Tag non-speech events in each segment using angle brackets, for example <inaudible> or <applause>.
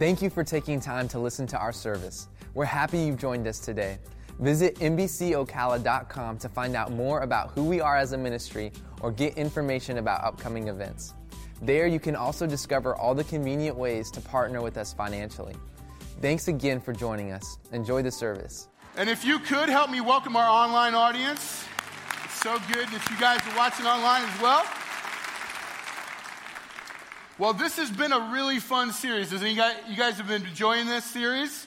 Thank you for taking time to listen to our service. We're happy you've joined us today. Visit NBCOcala.com to find out more about who we are as a ministry or get information about upcoming events. There, you can also discover all the convenient ways to partner with us financially. Thanks again for joining us. Enjoy the service. And if you could help me welcome our online audience, it's so good that you guys are watching online as well. Well, this has been a really fun series. You guys, you guys have been enjoying this series?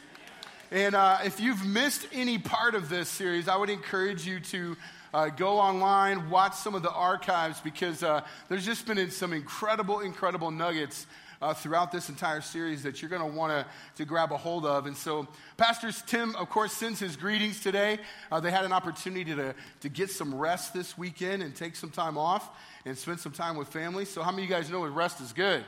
And uh, if you've missed any part of this series, I would encourage you to uh, go online, watch some of the archives, because uh, there's just been some incredible, incredible nuggets uh, throughout this entire series that you're going to want to grab a hold of. And so, Pastor Tim, of course, sends his greetings today. Uh, they had an opportunity to, to get some rest this weekend and take some time off and spend some time with family. So, how many of you guys know rest is good?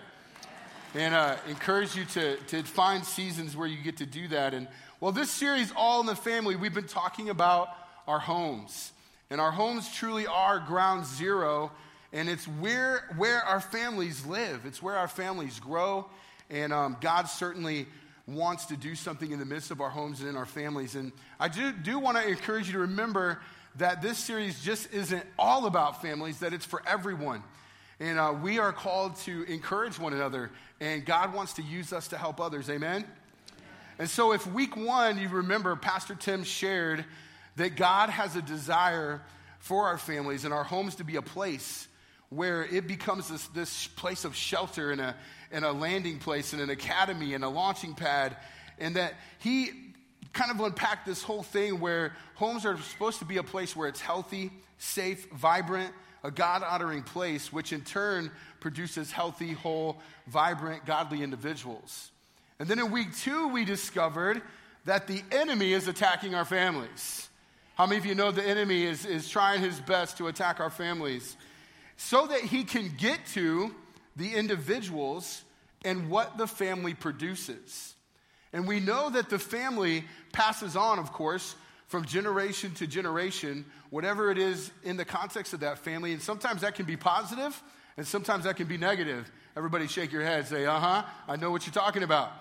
And uh, encourage you to, to find seasons where you get to do that. And well, this series, All in the Family, we've been talking about our homes. And our homes truly are ground zero, and it's where, where our families live, it's where our families grow. And um, God certainly wants to do something in the midst of our homes and in our families. And I do, do want to encourage you to remember that this series just isn't all about families, that it's for everyone. And uh, we are called to encourage one another, and God wants to use us to help others. Amen? And so, if week one, you remember, Pastor Tim shared that God has a desire for our families and our homes to be a place where it becomes this, this place of shelter and a, and a landing place and an academy and a launching pad. And that he kind of unpacked this whole thing where homes are supposed to be a place where it's healthy, safe, vibrant, a God honoring place, which in turn produces healthy, whole, vibrant, godly individuals. And then in week two, we discovered that the enemy is attacking our families. How many of you know the enemy is, is trying his best to attack our families so that he can get to the individuals and what the family produces? And we know that the family passes on, of course, from generation to generation, whatever it is in the context of that family. And sometimes that can be positive, and sometimes that can be negative. Everybody shake your head, say, uh huh, I know what you're talking about.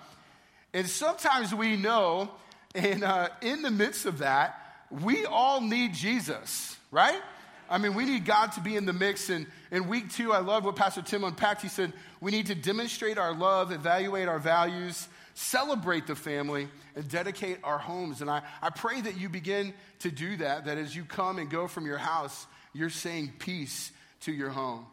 And sometimes we know, and uh, in the midst of that, we all need Jesus, right? I mean, we need God to be in the mix. And in week two, I love what Pastor Tim unpacked. He said, we need to demonstrate our love, evaluate our values, celebrate the family, and dedicate our homes. And I, I pray that you begin to do that, that as you come and go from your house, you're saying peace to your home.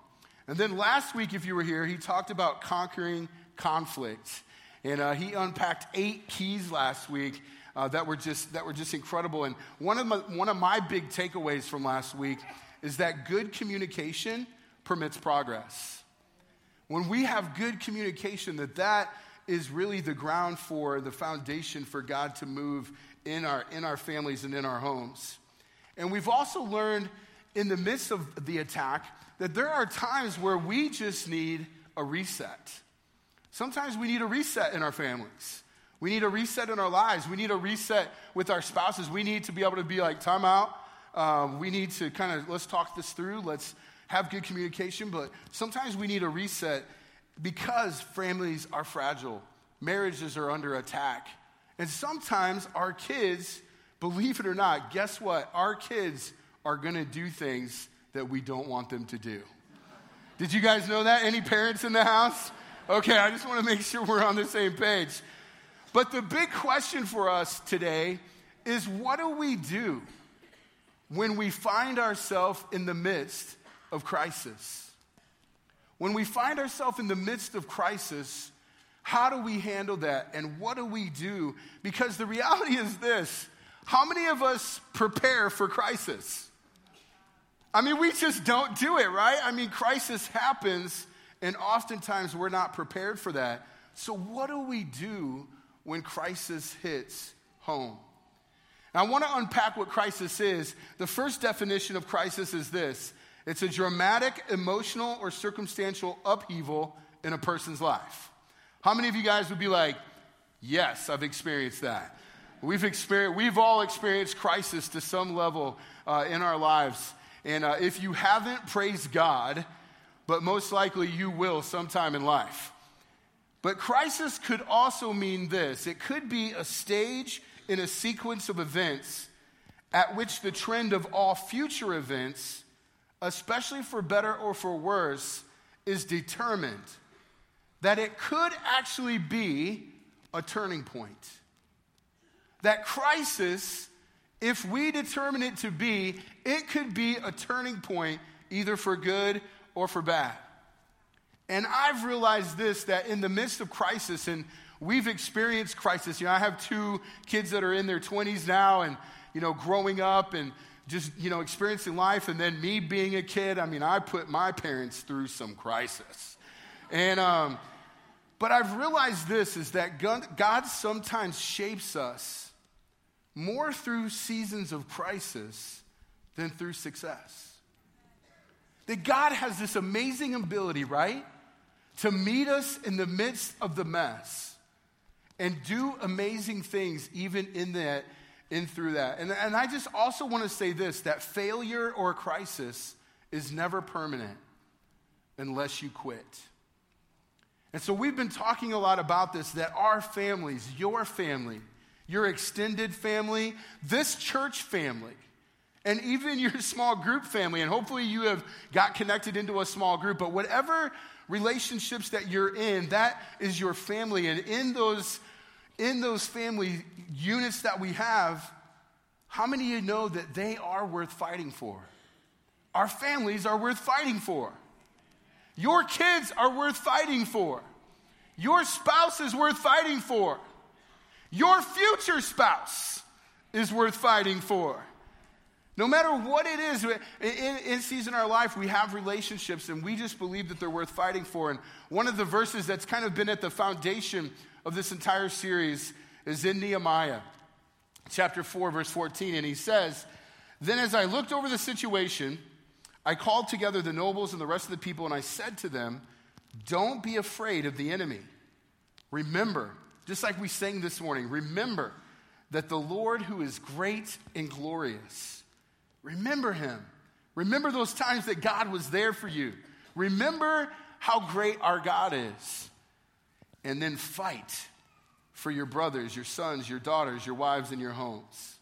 And then last week, if you were here, he talked about conquering conflict. And uh, he unpacked eight keys last week uh, that, were just, that were just incredible. And one of, my, one of my big takeaways from last week is that good communication permits progress. When we have good communication, that that is really the ground for the foundation for God to move in our, in our families and in our homes. And we've also learned in the midst of the attack that there are times where we just need a reset. Sometimes we need a reset in our families. We need a reset in our lives. We need a reset with our spouses. We need to be able to be like, time out. Um, we need to kind of, let's talk this through. Let's have good communication. But sometimes we need a reset because families are fragile, marriages are under attack. And sometimes our kids, believe it or not, guess what? Our kids are going to do things that we don't want them to do. Did you guys know that? Any parents in the house? Okay, I just want to make sure we're on the same page. But the big question for us today is what do we do when we find ourselves in the midst of crisis? When we find ourselves in the midst of crisis, how do we handle that and what do we do? Because the reality is this how many of us prepare for crisis? I mean, we just don't do it, right? I mean, crisis happens and oftentimes we're not prepared for that. So, what do we do when crisis hits home? I want to unpack what crisis is. The first definition of crisis is this it's a dramatic, emotional, or circumstantial upheaval in a person's life. How many of you guys would be like, Yes, I've experienced that? We've, experienced, we've all experienced crisis to some level uh, in our lives. And uh, if you haven't, praise God but most likely you will sometime in life. But crisis could also mean this it could be a stage in a sequence of events at which the trend of all future events, especially for better or for worse, is determined. That it could actually be a turning point. That crisis, if we determine it to be, it could be a turning point either for good or for bad. And I've realized this that in the midst of crisis, and we've experienced crisis. You know, I have two kids that are in their 20s now and, you know, growing up and just, you know, experiencing life. And then me being a kid, I mean, I put my parents through some crisis. And, um, but I've realized this is that God sometimes shapes us more through seasons of crisis than through success. That God has this amazing ability, right? To meet us in the midst of the mess and do amazing things even in that, in through that. And, and I just also want to say this that failure or crisis is never permanent unless you quit. And so we've been talking a lot about this that our families, your family, your extended family, this church family, and even your <laughs> small group family, and hopefully you have got connected into a small group, but whatever relationships that you're in, that is your family. And in those, in those family units that we have, how many of you know that they are worth fighting for? Our families are worth fighting for. Your kids are worth fighting for. Your spouse is worth fighting for. Your future spouse is worth fighting for. No matter what it is, in, in season our life, we have relationships and we just believe that they're worth fighting for. And one of the verses that's kind of been at the foundation of this entire series is in Nehemiah, chapter 4, verse 14. And he says, Then as I looked over the situation, I called together the nobles and the rest of the people, and I said to them, Don't be afraid of the enemy. Remember, just like we sang this morning, remember that the Lord who is great and glorious Remember him. Remember those times that God was there for you. Remember how great our God is. And then fight for your brothers, your sons, your daughters, your wives, and your homes.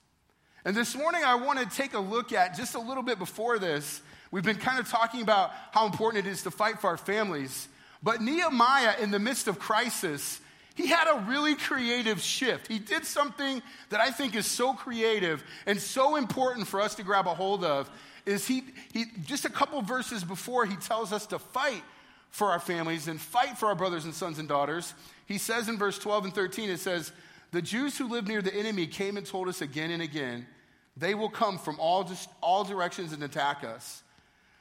And this morning, I want to take a look at just a little bit before this. We've been kind of talking about how important it is to fight for our families. But Nehemiah, in the midst of crisis, he had a really creative shift. He did something that I think is so creative and so important for us to grab a hold of. Is he, he just a couple verses before he tells us to fight for our families and fight for our brothers and sons and daughters. He says in verse 12 and 13, it says, The Jews who live near the enemy came and told us again and again, they will come from all, all directions and attack us.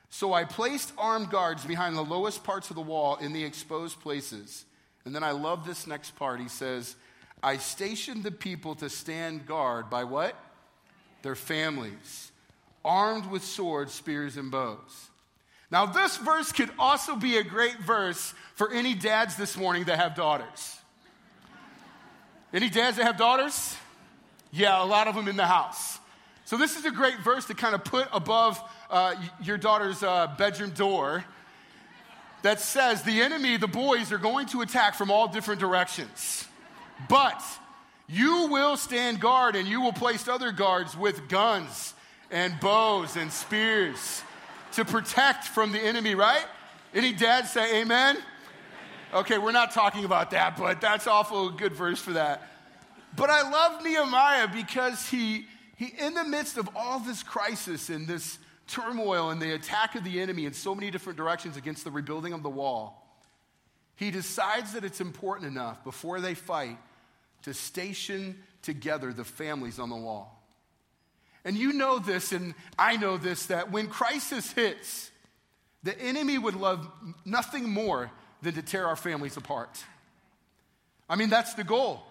So I placed armed guards behind the lowest parts of the wall in the exposed places. And then I love this next part. He says, I stationed the people to stand guard by what? Their families, armed with swords, spears, and bows. Now, this verse could also be a great verse for any dads this morning that have daughters. Any dads that have daughters? Yeah, a lot of them in the house. So, this is a great verse to kind of put above uh, your daughter's uh, bedroom door that says the enemy, the boys, are going to attack from all different directions. But you will stand guard and you will place other guards with guns and bows and spears to protect from the enemy, right? Any dads say amen? Okay, we're not talking about that, but that's awful good verse for that. But I love Nehemiah because he, he in the midst of all this crisis and this turmoil and the attack of the enemy in so many different directions against the rebuilding of the wall, he decides that it's important enough before they fight to station together the families on the wall. And you know this, and I know this, that when crisis hits, the enemy would love nothing more than to tear our families apart. I mean, that's the goal.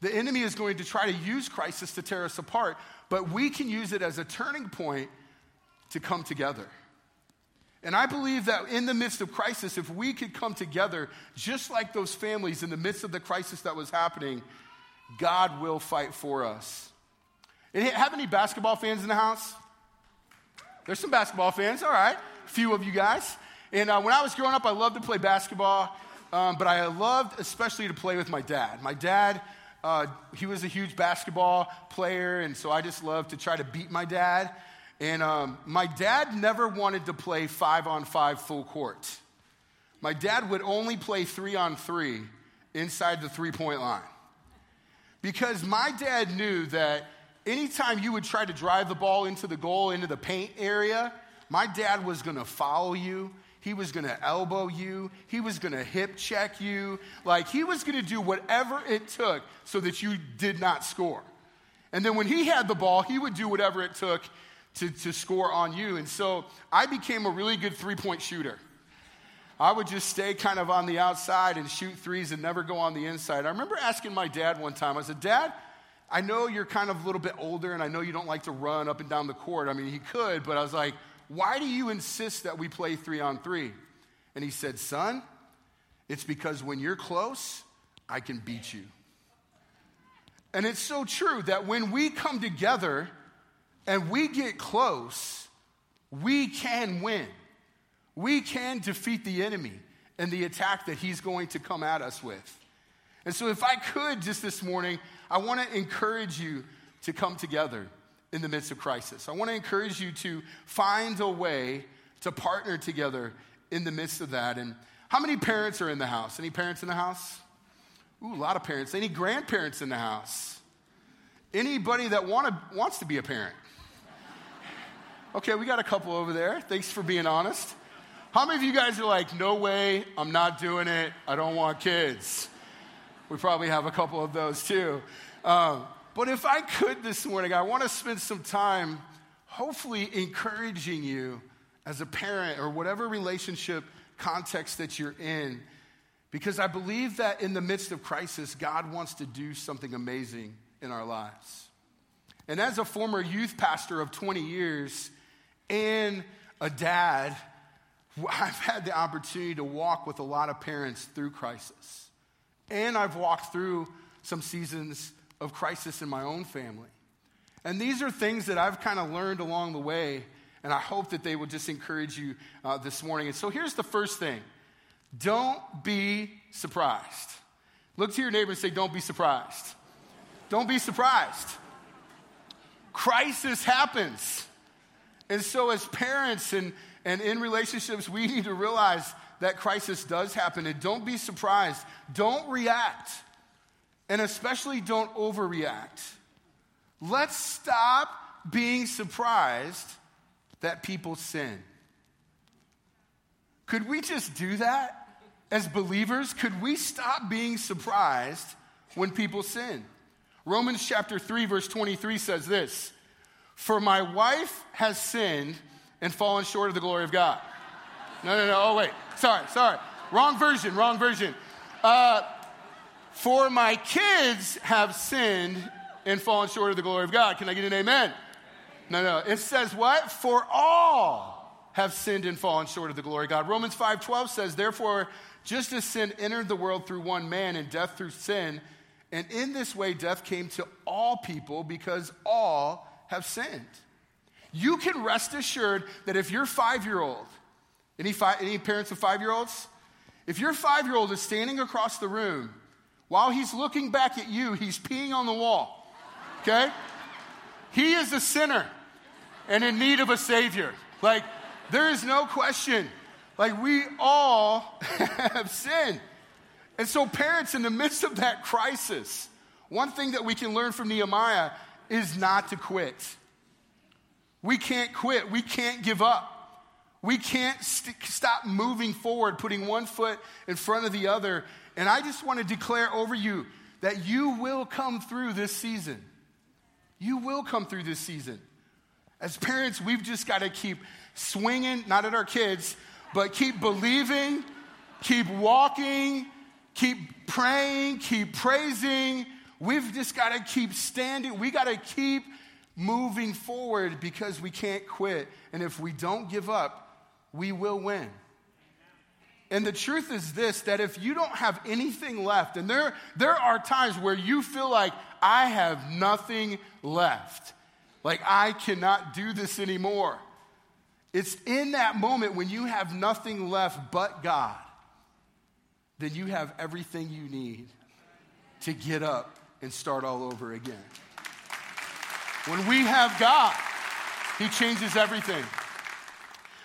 The enemy is going to try to use crisis to tear us apart, but we can use it as a turning point to come together. And I believe that in the midst of crisis, if we could come together, just like those families in the midst of the crisis that was happening, God will fight for us. And have any basketball fans in the house? There's some basketball fans, all right. A few of you guys. And uh, when I was growing up, I loved to play basketball. um, but I loved especially to play with my dad. My dad, uh, he was a huge basketball player, and so I just loved to try to beat my dad. And um, my dad never wanted to play five on five full court. My dad would only play three on three inside the three point line. Because my dad knew that anytime you would try to drive the ball into the goal, into the paint area, my dad was gonna follow you. He was gonna elbow you. He was gonna hip check you. Like, he was gonna do whatever it took so that you did not score. And then when he had the ball, he would do whatever it took to, to score on you. And so I became a really good three point shooter. I would just stay kind of on the outside and shoot threes and never go on the inside. I remember asking my dad one time, I said, Dad, I know you're kind of a little bit older and I know you don't like to run up and down the court. I mean, he could, but I was like, why do you insist that we play three on three? And he said, Son, it's because when you're close, I can beat you. And it's so true that when we come together and we get close, we can win we can defeat the enemy and the attack that he's going to come at us with. And so, if I could just this morning, I want to encourage you to come together in the midst of crisis. I want to encourage you to find a way to partner together in the midst of that. And how many parents are in the house? Any parents in the house? Ooh, a lot of parents. Any grandparents in the house? Anybody that want to, wants to be a parent? Okay, we got a couple over there. Thanks for being honest. How many of you guys are like, no way, I'm not doing it, I don't want kids? We probably have a couple of those too. Um, but if I could this morning, I want to spend some time hopefully encouraging you as a parent or whatever relationship context that you're in, because I believe that in the midst of crisis, God wants to do something amazing in our lives. And as a former youth pastor of 20 years and a dad, <laughs> I've had the opportunity to walk with a lot of parents through crisis. And I've walked through some seasons of crisis in my own family. And these are things that I've kind of learned along the way, and I hope that they will just encourage you uh, this morning. And so here's the first thing don't be surprised. Look to your neighbor and say, Don't be surprised. Don't be surprised. Crisis happens. And so, as parents and and in relationships, we need to realize that crisis does happen. And don't be surprised. Don't react. And especially don't overreact. Let's stop being surprised that people sin. Could we just do that as believers? Could we stop being surprised when people sin? Romans chapter 3, verse 23 says this For my wife has sinned and fallen short of the glory of God. No, no, no. Oh, wait. Sorry, sorry. Wrong version, wrong version. Uh, for my kids have sinned and fallen short of the glory of God. Can I get an amen? No, no. It says what? For all have sinned and fallen short of the glory of God. Romans 5:12 says, "Therefore, just as sin entered the world through one man and death through sin, and in this way death came to all people because all have sinned." You can rest assured that if your five year old, any, five, any parents of five year olds? If your five year old is standing across the room, while he's looking back at you, he's peeing on the wall, okay? he is a sinner and in need of a savior. Like, there is no question. Like, we all <laughs> have sinned. And so, parents, in the midst of that crisis, one thing that we can learn from Nehemiah is not to quit. We can't quit. We can't give up. We can't st- stop moving forward, putting one foot in front of the other. And I just want to declare over you that you will come through this season. You will come through this season. As parents, we've just got to keep swinging, not at our kids, but keep believing, keep walking, keep praying, keep praising. We've just got to keep standing. We got to keep moving forward because we can't quit. And if we don't give up, we will win. And the truth is this that if you don't have anything left, and there, there are times where you feel like I have nothing left, like I cannot do this anymore. It's in that moment when you have nothing left but God then you have everything you need to get up and start all over again. When we have God, He changes everything.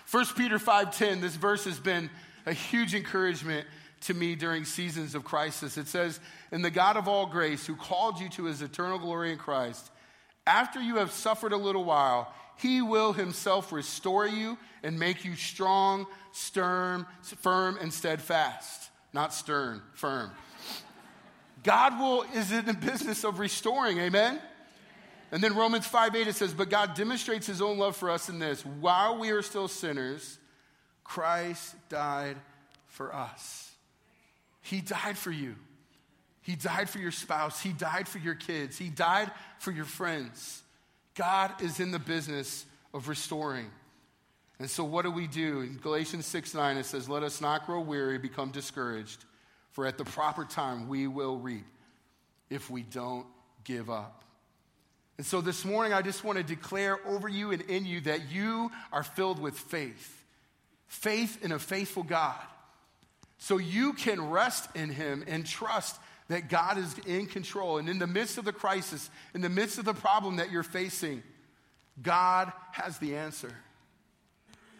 1 Peter 5:10, this verse has been a huge encouragement to me during seasons of crisis. It says, "And the God of all grace, who called you to his eternal glory in Christ, after you have suffered a little while, he will himself restore you and make you strong, stern, firm, and steadfast. Not stern, firm. God will is in the business of restoring, amen? And then Romans 5 8 it says, But God demonstrates his own love for us in this. While we are still sinners, Christ died for us. He died for you. He died for your spouse. He died for your kids. He died for your friends. God is in the business of restoring. And so, what do we do? In Galatians 6 9, it says, Let us not grow weary, become discouraged, for at the proper time we will reap if we don't give up. And so, this morning, I just want to declare over you and in you that you are filled with faith faith in a faithful God. So you can rest in Him and trust that God is in control. And in the midst of the crisis, in the midst of the problem that you're facing, God has the answer.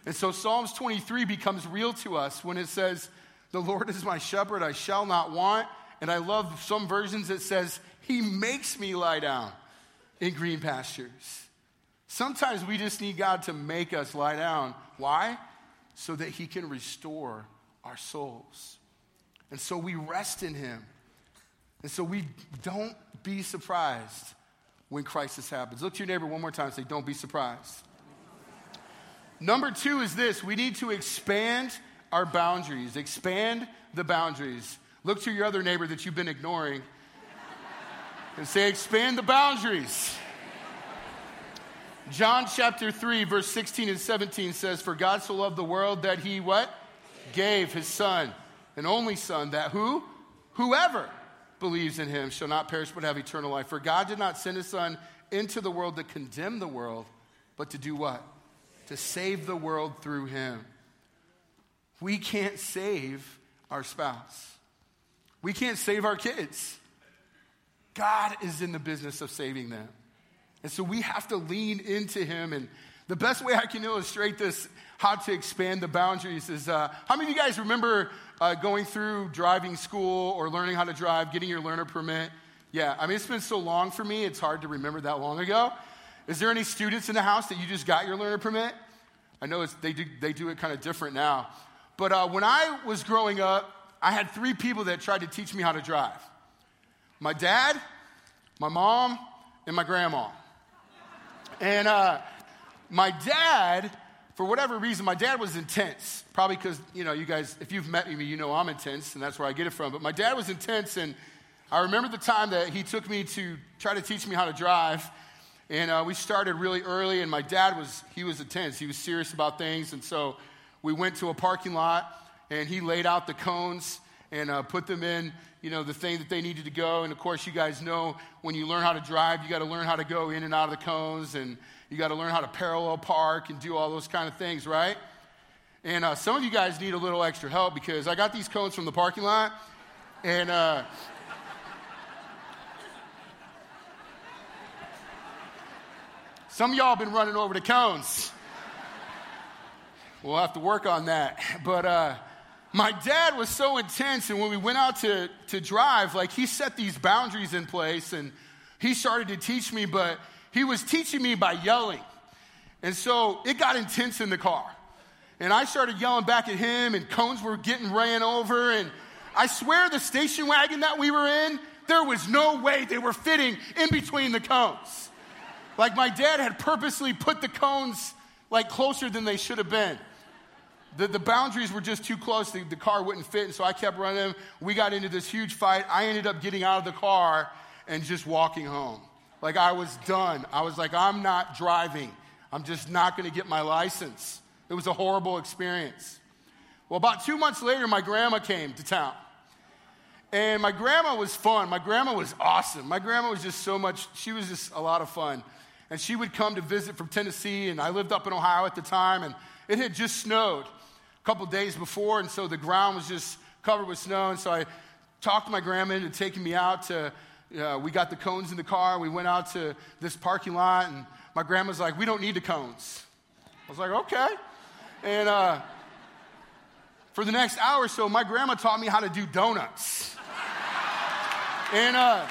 And so Psalms 23 becomes real to us when it says, The Lord is my shepherd, I shall not want. And I love some versions that says, He makes me lie down in green pastures. Sometimes we just need God to make us lie down. Why? So that He can restore our souls. And so we rest in Him. And so we don't be surprised when crisis happens. Look to your neighbor one more time and say, Don't be surprised. Number two is this we need to expand our boundaries, expand the boundaries. Look to your other neighbor that you've been ignoring <laughs> and say, Expand the boundaries. John chapter 3, verse 16 and 17 says, For God so loved the world that he what? Gave his son, an only son, that who? Whoever believes in him shall not perish but have eternal life. For God did not send his son into the world to condemn the world, but to do what? To save the world through him. We can't save our spouse. We can't save our kids. God is in the business of saving them. And so we have to lean into him. And the best way I can illustrate this, how to expand the boundaries, is uh, how many of you guys remember uh, going through driving school or learning how to drive, getting your learner permit. Yeah, I mean, it's been so long for me, it's hard to remember that long ago. Is there any students in the house that you just got your learner permit? I know they, do, they do it kind of different now. But uh, when I was growing up, I had three people that tried to teach me how to drive my dad, my mom, and my grandma. And uh, my dad for whatever reason, my dad was intense. Probably because, you know, you guys, if you've met me, you know I'm intense, and that's where I get it from. But my dad was intense, and I remember the time that he took me to try to teach me how to drive. And uh, we started really early, and my dad was, he was intense. He was serious about things. And so we went to a parking lot, and he laid out the cones and uh, put them in, you know, the thing that they needed to go. And of course, you guys know when you learn how to drive, you got to learn how to go in and out of the cones. And you got to learn how to parallel park and do all those kind of things, right? And uh, some of you guys need a little extra help because I got these cones from the parking lot, and uh, some of y'all been running over the cones. We'll have to work on that. <laughs> But uh, my dad was so intense, and when we went out to, to drive, like he set these boundaries in place, and he started to teach me, but he was teaching me by yelling. And so it got intense in the car. And I started yelling back at him, and cones were getting ran over. And I swear the station wagon that we were in, there was no way they were fitting in between the cones. Like my dad had purposely put the cones like closer than they should have been. The, the boundaries were just too close, the, the car wouldn't fit, and so I kept running. We got into this huge fight. I ended up getting out of the car and just walking home. Like I was done. I was like, I'm not driving. I'm just not going to get my license. It was a horrible experience. Well, about two months later, my grandma came to town. And my grandma was fun. My grandma was awesome. My grandma was just so much, she was just a lot of fun. And she would come to visit from Tennessee, and I lived up in Ohio at the time, and it had just snowed couple days before, and so the ground was just covered with snow. And so I talked my grandma into taking me out to, uh, we got the cones in the car. We went out to this parking lot, and my grandma's like, we don't need the cones. I was like, okay. And uh, for the next hour or so, my grandma taught me how to do donuts. and uh,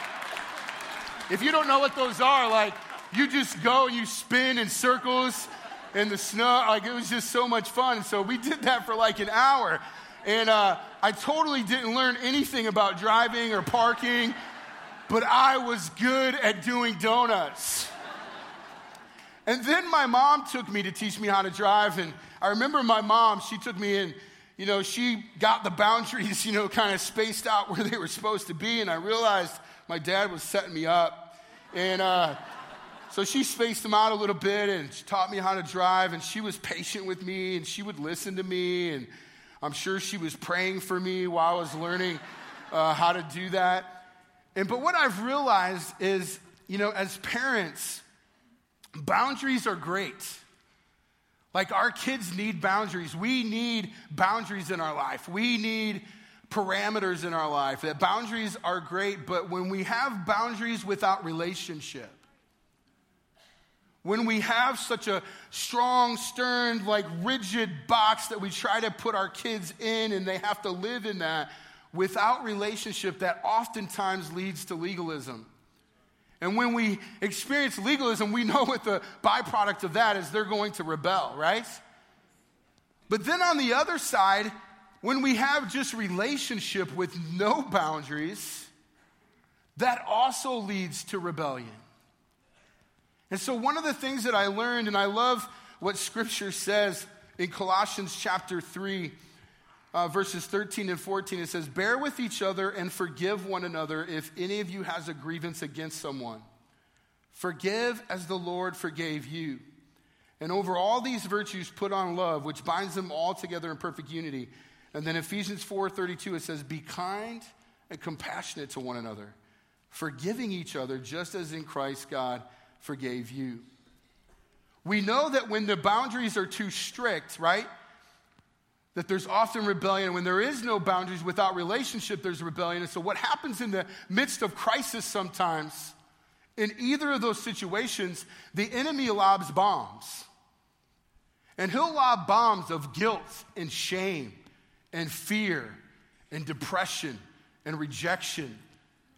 if you don't know what those are, like, you just go and you spin in circles in the snow. Like, it was just so much fun. So we did that for like an hour. And uh, I totally didn't learn anything about driving or parking, but I was good at doing donuts. And then my mom took me to teach me how to drive. And I remember my mom, she took me in, you know, she got the boundaries, <laughs> you know, kind of spaced out where they were supposed to be. And I realized my dad was setting me up. And uh, so she spaced them out a little bit and she taught me how to drive. And she was patient with me and she would listen to me. And I'm sure she was praying for me while I was learning uh, how to do that. And but what I've realized is, you know, as parents, boundaries are great. Like our kids need boundaries. We need boundaries in our life. We need parameters in our life. That boundaries are great, but when we have boundaries without relationship, when we have such a strong, stern, like rigid box that we try to put our kids in and they have to live in that without relationship, that oftentimes leads to legalism. And when we experience legalism, we know what the byproduct of that is they're going to rebel, right? But then on the other side, when we have just relationship with no boundaries, that also leads to rebellion. And so, one of the things that I learned, and I love what scripture says in Colossians chapter 3, uh, verses 13 and 14, it says, Bear with each other and forgive one another if any of you has a grievance against someone. Forgive as the Lord forgave you. And over all these virtues, put on love, which binds them all together in perfect unity. And then Ephesians 4:32 it says, "Be kind and compassionate to one another, forgiving each other just as in Christ God forgave you. We know that when the boundaries are too strict, right? That there's often rebellion. When there is no boundaries without relationship, there's rebellion. And so, what happens in the midst of crisis sometimes, in either of those situations, the enemy lobs bombs. And he'll lob bombs of guilt and shame and fear and depression and rejection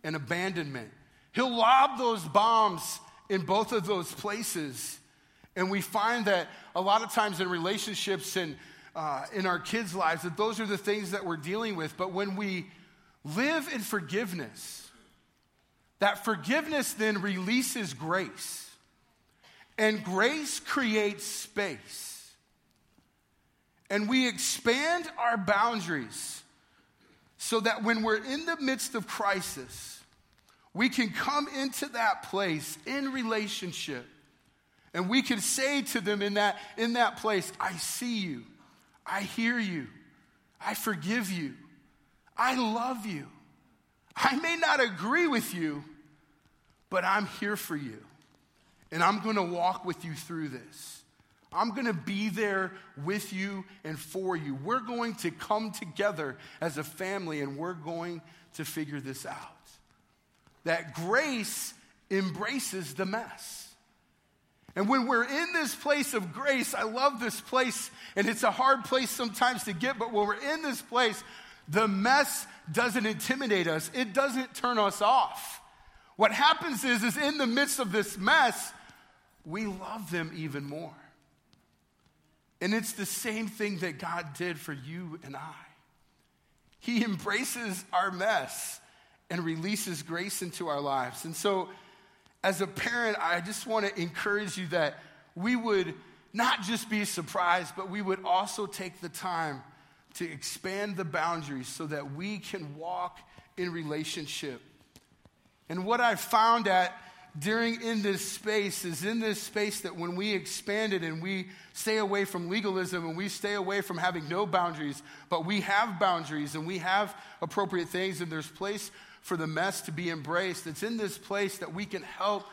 and abandonment. He'll lob those bombs in both of those places. And we find that a lot of times in relationships and uh, in our kids' lives, that those are the things that we're dealing with. But when we live in forgiveness, that forgiveness then releases grace. And grace creates space. And we expand our boundaries so that when we're in the midst of crisis, we can come into that place in relationship and we can say to them in that, in that place, I see you, I hear you, I forgive you, I love you. I may not agree with you, but I'm here for you. And I'm going to walk with you through this. I'm going to be there with you and for you. We're going to come together as a family and we're going to figure this out that grace embraces the mess. And when we're in this place of grace, I love this place, and it's a hard place sometimes to get, but when we're in this place, the mess doesn't intimidate us, it doesn't turn us off. What happens is, is in the midst of this mess, we love them even more. And it's the same thing that God did for you and I. He embraces our mess and releases grace into our lives. And so, as a parent, I just want to encourage you that we would not just be surprised, but we would also take the time to expand the boundaries so that we can walk in relationship. And what I've found at during in this space is in this space that when we expand it and we stay away from legalism and we stay away from having no boundaries, but we have boundaries and we have appropriate things and there's place for the mess to be embraced. It's in this place that we can help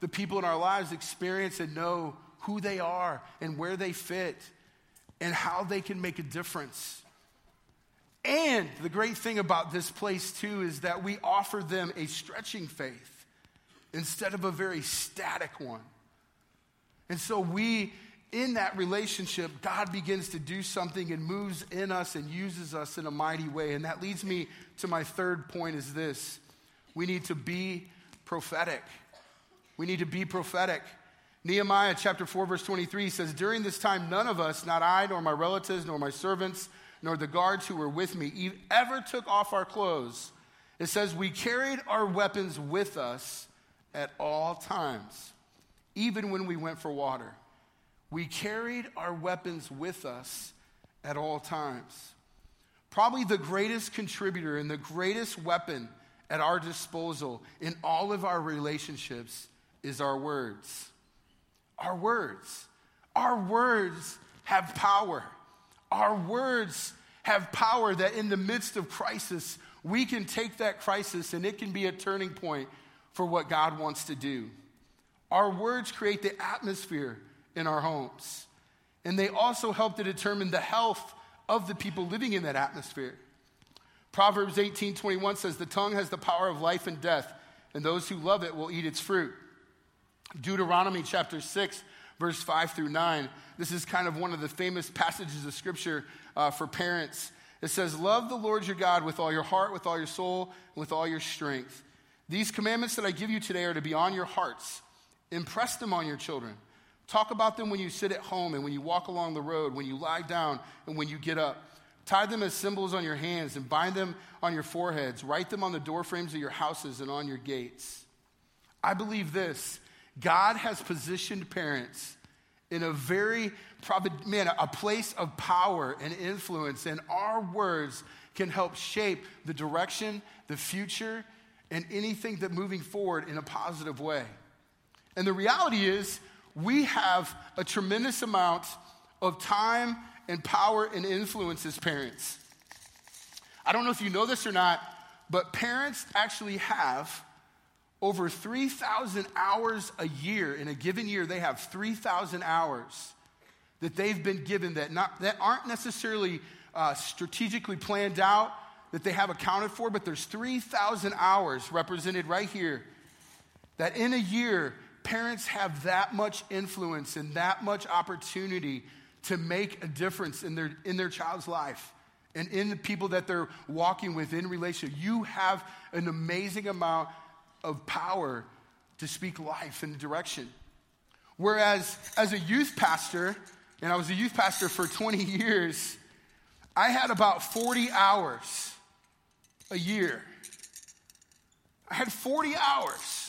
the people in our lives experience and know who they are and where they fit and how they can make a difference. And the great thing about this place, too, is that we offer them a stretching faith instead of a very static one. And so we, in that relationship, God begins to do something and moves in us and uses us in a mighty way. And that leads me to my third point is this. We need to be prophetic. We need to be prophetic. Nehemiah chapter 4, verse 23 says, During this time, none of us, not I, nor my relatives, nor my servants, nor the guards who were with me, ever took off our clothes. It says, We carried our weapons with us at all times, even when we went for water. We carried our weapons with us at all times. Probably the greatest contributor and the greatest weapon at our disposal in all of our relationships is our words. Our words. Our words have power. Our words have power that in the midst of crisis, we can take that crisis and it can be a turning point for what God wants to do. Our words create the atmosphere in our homes, and they also help to determine the health of the people living in that atmosphere. Proverbs 18 21 says, The tongue has the power of life and death, and those who love it will eat its fruit. Deuteronomy chapter 6, verse 5 through 9. This is kind of one of the famous passages of scripture uh, for parents. It says, Love the Lord your God with all your heart, with all your soul, and with all your strength. These commandments that I give you today are to be on your hearts. Impress them on your children. Talk about them when you sit at home and when you walk along the road, when you lie down and when you get up. Tie them as symbols on your hands and bind them on your foreheads. Write them on the doorframes of your houses and on your gates. I believe this God has positioned parents in a very, man, a place of power and influence, and our words can help shape the direction, the future, and anything that moving forward in a positive way. And the reality is, we have a tremendous amount of time and power and influence as parents. I don't know if you know this or not, but parents actually have over 3,000 hours a year. In a given year, they have 3,000 hours that they've been given that, not, that aren't necessarily uh, strategically planned out, that they have accounted for, but there's 3,000 hours represented right here that in a year, parents have that much influence and that much opportunity to make a difference in their, in their child's life and in the people that they're walking with in relationship. You have an amazing amount of power to speak life and direction. Whereas as a youth pastor, and I was a youth pastor for 20 years, I had about 40 hours a year. I had 40 hours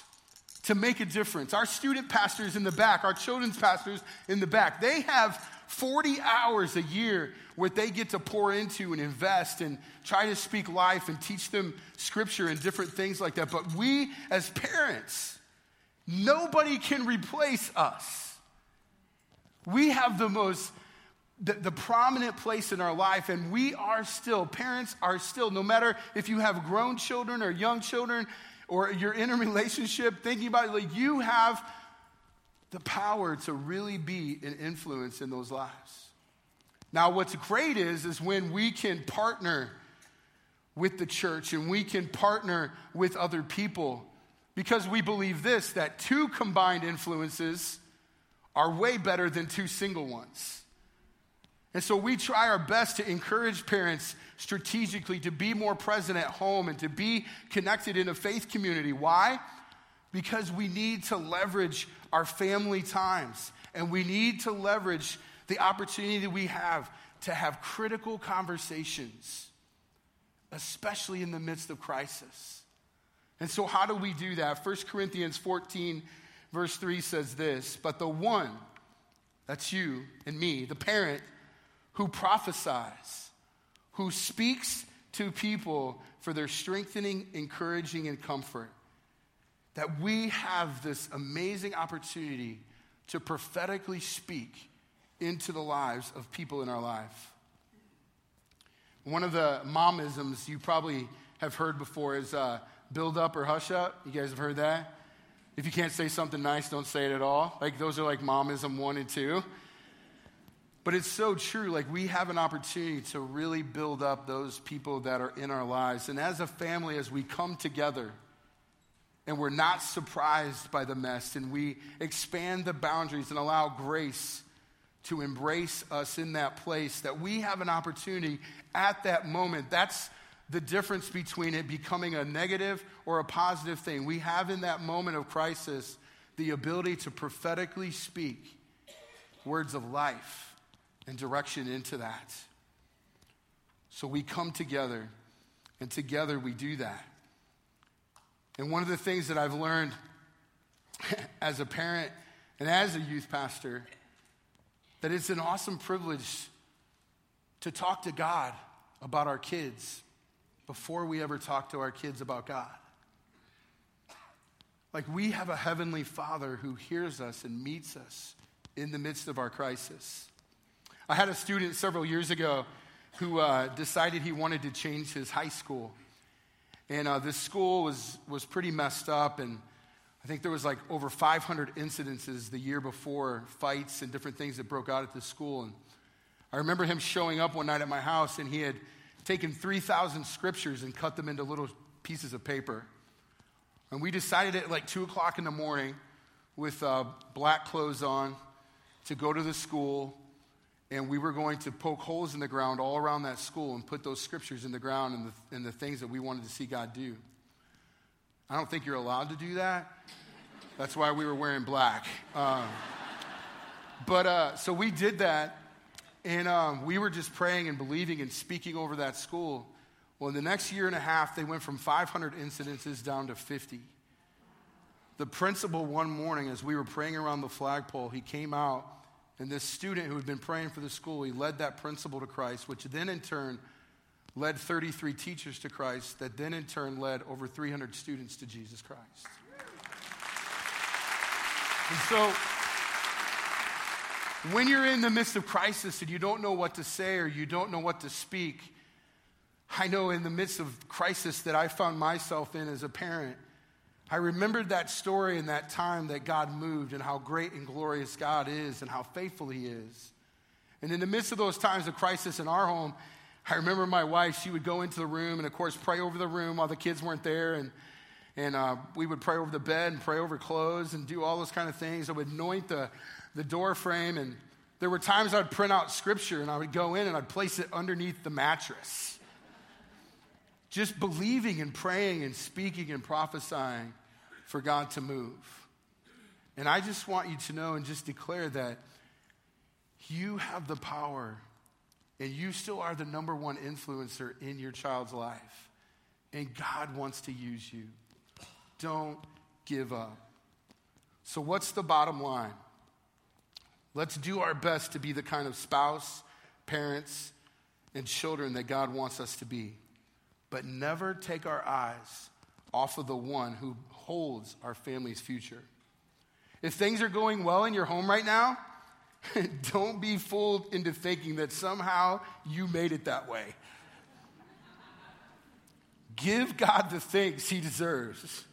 to make a difference. Our student pastors in the back, our children's pastors in the back, they have 40 hours a year where they get to pour into and invest and try to speak life and teach them scripture and different things like that. But we, as parents, nobody can replace us. We have the most the, the, prominent place in our life, and we are still, parents are still, no matter if you have grown children or young children or you're in a relationship, thinking about it, like you have the power to really be an influence in those lives. Now, what's great is, is when we can partner with the church and we can partner with other people because we believe this that two combined influences are way better than two single ones. And so we try our best to encourage parents strategically to be more present at home and to be connected in a faith community. Why? Because we need to leverage our family times and we need to leverage the opportunity that we have to have critical conversations, especially in the midst of crisis. And so, how do we do that? 1 Corinthians 14, verse 3 says this But the one, that's you and me, the parent who prophesies, who speaks to people for their strengthening, encouraging, and comfort, that we have this amazing opportunity to prophetically speak into the lives of people in our life. One of the momisms you probably have heard before is uh, build up or hush up. You guys have heard that? If you can't say something nice, don't say it at all. Like those are like momism one and two. But it's so true. Like, we have an opportunity to really build up those people that are in our lives. And as a family, as we come together and we're not surprised by the mess and we expand the boundaries and allow grace to embrace us in that place, that we have an opportunity at that moment. That's the difference between it becoming a negative or a positive thing. We have in that moment of crisis the ability to prophetically speak words of life and direction into that. So we come together, and together we do that. And one of the things that I've learned <laughs> as a parent and as a youth pastor that it's an awesome privilege to talk to God about our kids before we ever talk to our kids about God. Like we have a heavenly Father who hears us and meets us in the midst of our crisis. I had a student several years ago who uh, decided he wanted to change his high school. And uh, this school was, was pretty messed up, and I think there was like over 500 incidences the year before, fights and different things that broke out at this school. And I remember him showing up one night at my house, and he had taken 3,000 scriptures and cut them into little pieces of paper. And we decided at like 2 o'clock in the morning with uh, black clothes on to go to the school and we were going to poke holes in the ground all around that school and put those scriptures in the ground and the, and the things that we wanted to see God do. I don't think you're allowed to do that. That's why we were wearing black. Um, but uh, so we did that, and um, we were just praying and believing and speaking over that school. Well, in the next year and a half, they went from 500 incidences down to 50. The principal, one morning, as we were praying around the flagpole, he came out and this student who had been praying for the school, he led that principal to Christ, which then in turn led 33 teachers to Christ, that then in turn led over 300 students to Jesus Christ. And so, when you're in the midst of crisis and you don't know what to say or you don't know what to speak, I know in the midst of crisis that I found myself in as a parent, I remembered that story and that time that God moved and how great and glorious God is and how faithful He is. And in the midst of those times of crisis in our home, I remember my wife, she would go into the room and, of course, pray over the room while the kids weren't there. And, and uh, we would pray over the bed and pray over clothes and do all those kind of things. I would anoint the, the door frame. And there were times I'd print out scripture and I would go in and I'd place it underneath the mattress just believing and praying and speaking and prophesying for God to move. And I just want you to know and just declare that you have the power and you still are the number one influencer in your child's life. And God wants to use you. Don't give up. So, what's the bottom line? Let's do our best to be the kind of spouse, parents, and children that God wants us to be but never take our eyes off of the one who holds our family's future. If things are going well in your home right now, <laughs> don't be fooled into thinking that somehow you made it that way. Give God the thanks he deserves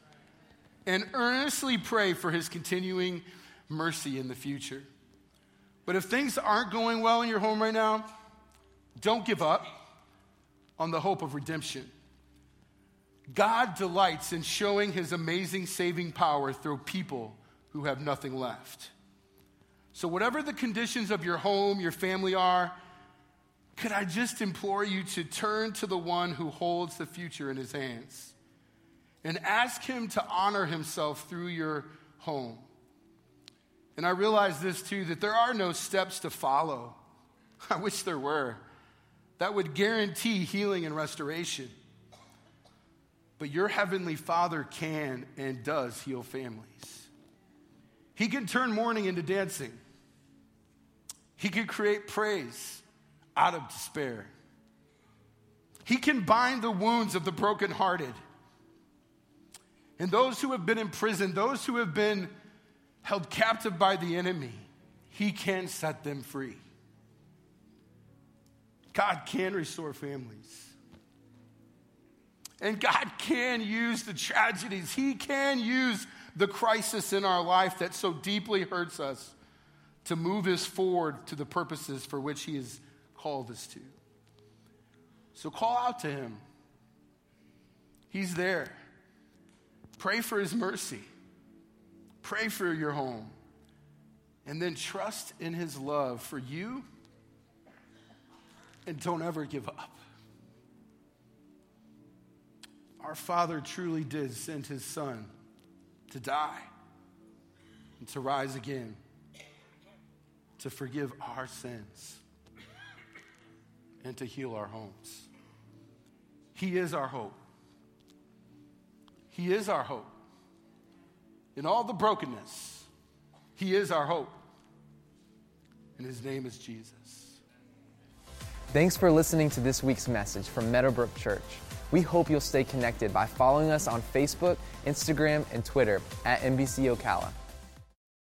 and earnestly pray for his continuing mercy in the future. But if things aren't going well in your home right now, don't give up on the hope of redemption. God delights in showing his amazing saving power through people who have nothing left. So, whatever the conditions of your home, your family are, could I just implore you to turn to the one who holds the future in his hands and ask him to honor himself through your home? And I realize this too that there are no steps to follow. <laughs> I wish there were that would guarantee healing and restoration. But your heavenly Father can and does heal families. He can turn mourning into dancing. He can create praise out of despair. He can bind the wounds of the brokenhearted. And those who have been imprisoned, those who have been held captive by the enemy, He can set them free. God can restore families. And God can use the tragedies, He can use the crisis in our life that so deeply hurts us to move us forward to the purposes for which He has called us to. So call out to Him. He's there. Pray for His mercy. Pray for your home. And then trust in His love for you and don't ever give up. Our Father truly did send His Son to die and to rise again to forgive our sins and to heal our homes. He is our hope. He is our hope. In all the brokenness, He is our hope. And His name is Jesus. Thanks for listening to this week's message from Meadowbrook Church. We hope you'll stay connected by following us on Facebook, Instagram, and Twitter at MBC Ocala.